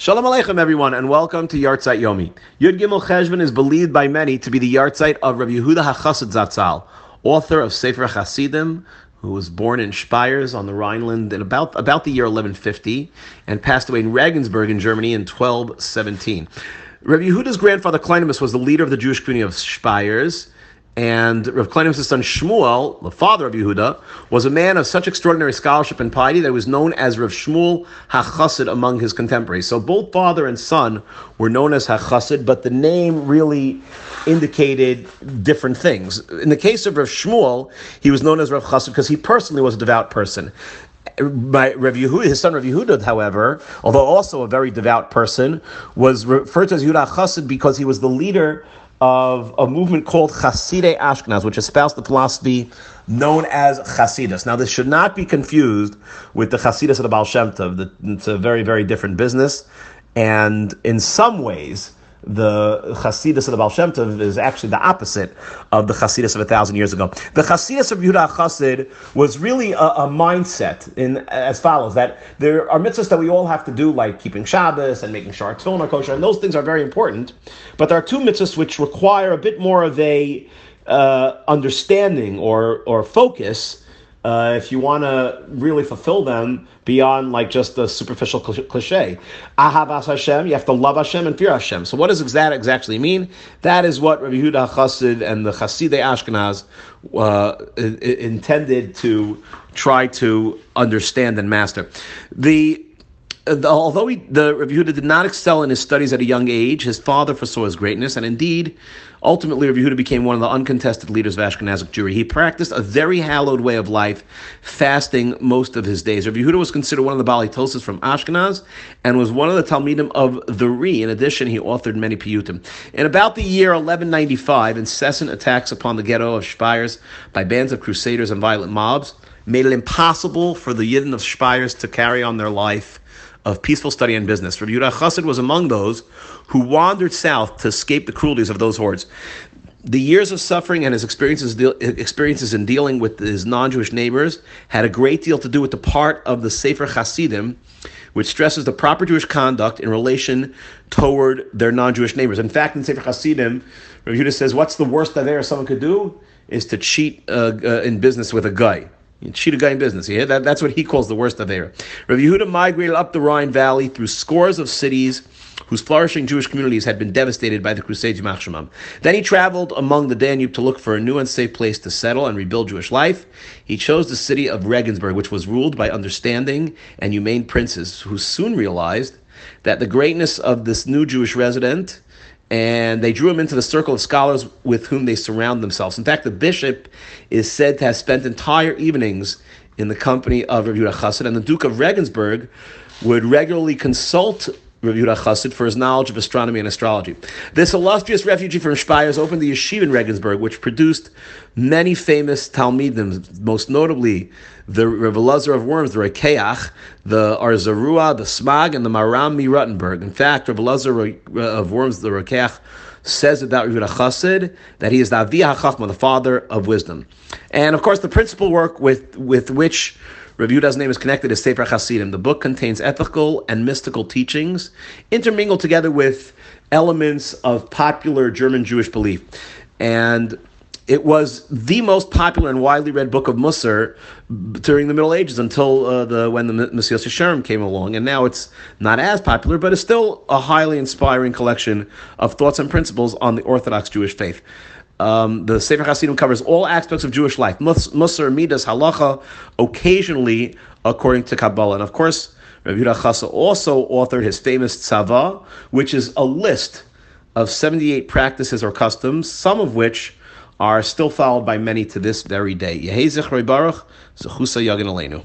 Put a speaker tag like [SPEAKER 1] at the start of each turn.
[SPEAKER 1] Shalom Aleichem, everyone, and welcome to Yartzeit Yomi. Yud Gimel Cheshvan is believed by many to be the Yartzeit of Rabbi Yehuda HaChassid Zatzal, author of Sefer Hasidim, who was born in Speyers on the Rhineland in about, about the year 1150 and passed away in Regensburg in Germany in 1217. Rabbi Yehuda's grandfather Kalonymus was the leader of the Jewish community of Speyers and Rav Kleinim's son Shmuel, the father of Yehuda, was a man of such extraordinary scholarship and piety that he was known as Rav Shmuel HaChassid among his contemporaries. So both father and son were known as HaChassid, but the name really indicated different things. In the case of Rav Shmuel, he was known as Rav Chassid because he personally was a devout person. My Rav Yehuda, his son Rav Yehuda, however, although also a very devout person, was referred to as Yehuda Chassid because he was the leader of a movement called Hasidei Ashkenaz, which espoused the philosophy known as Hasidus. Now, this should not be confused with the Hasidus of the Baal Shem Tov. It's a very, very different business. And in some ways, the Chasidus of the Baal Shem Tov is actually the opposite of the Chasidus of a thousand years ago. The Chasidus of Yehuda Chassid was really a, a, mindset in as follows: that there are mitzvahs that we all have to do, like keeping Shabbos and making sure our are kosher, and those things are very important. But there are two mitzvahs which require a bit more of a uh, understanding or or focus uh, if you want to really fulfill them beyond like just the superficial cliche. Ahavas Hashem, you have to love Hashem and fear Hashem. So what does that exactly mean? That is what Rabbi Yehuda Chassid and the Chasidei Ashkenaz uh, intended to try to understand and master. The Uh, although he, the Rabbi Yehuda did not excel in his studies at a young age, his father foresaw his greatness, and indeed, ultimately, Rabbi Yehuda became one of the uncontested leaders of Ashkenazic Jewry. He practiced a very hallowed way of life, fasting most of his days. Rabbi Yehuda was considered one of the Baalei Tosafos from Ashkenaz, and was one of the Talmidim of the Ri. In addition, he authored many piyutim. In about the year 1195, incessant attacks upon the ghetto of Speyers by bands of crusaders and violent mobs made it impossible for the Yidden of Speyers to carry on their life of peaceful study and business. Rabbi Yehuda Chassid was among those who wandered south to escape the cruelties of those hordes. The years of suffering and his experiences experiences in dealing with his non-Jewish neighbors had a great deal to do with the part of the Sefer Hasidim, which stresses the proper Jewish conduct in relation toward their non-Jewish neighbors. In fact, in Sefer Hasidim, Rabbi Yehuda says, "What's the worst that there someone could do is to cheat uh, uh, in business with a guy." You cheat a guy in business. Yeah, that, that's what he calls the worst of error. Rabbi Yehuda migrated up the Rhine Valley through scores of cities whose flourishing Jewish communities had been devastated by the Crusades Yimach Then he traveled among the Danube to look for a new and safe place to settle and rebuild Jewish life. He chose the city of Regensburg, which was ruled by understanding and humane princes, who soon realized that the greatness of this new Jewish resident and they drew him into the circle of scholars with whom they surround themselves. In fact, the bishop is said to have spent entire evenings in the company of Rabbi Yehuda Chassid, and the Duke of Regensburg would regularly consult Rabbi Yehuda Chassid for his knowledge of astronomy and astrology. This illustrious refugee from Speyers opened the yeshiva in Regensburg, which produced many famous Talmidim, most notably the Elazar of Worms, the Rokeach, the Or Zarua, the Smag, and the Maharam Rothenburg. In fact, Rav Elazar uh, of Worms, the Rokeach, says about Rav Chassid that he is the Aviyah HaChachma, the father of wisdom. And of course, the principal work with, with which Rav Yehuda's name is connected to Sefer Hasidim. The book contains ethical and mystical teachings intermingled together with elements of popular German Jewish belief. And it was the most popular and widely read book of Musar during the Middle Ages until uh, the when the Mesilas Yesharim came along, and now it's not as popular, but it's still a highly inspiring collection of thoughts and principles on the Orthodox Jewish faith. Um, the Sefer Hasidim covers all aspects of Jewish life, Musar, Midas, Halacha, occasionally according to Kabbalah. And of course, Rabbi Yehuda also authored his famous Tzava, which is a list of 78 practices or customs, some of which are still followed by many to this very day. Yehi Baruch, Zechusa Yagin Aleinu.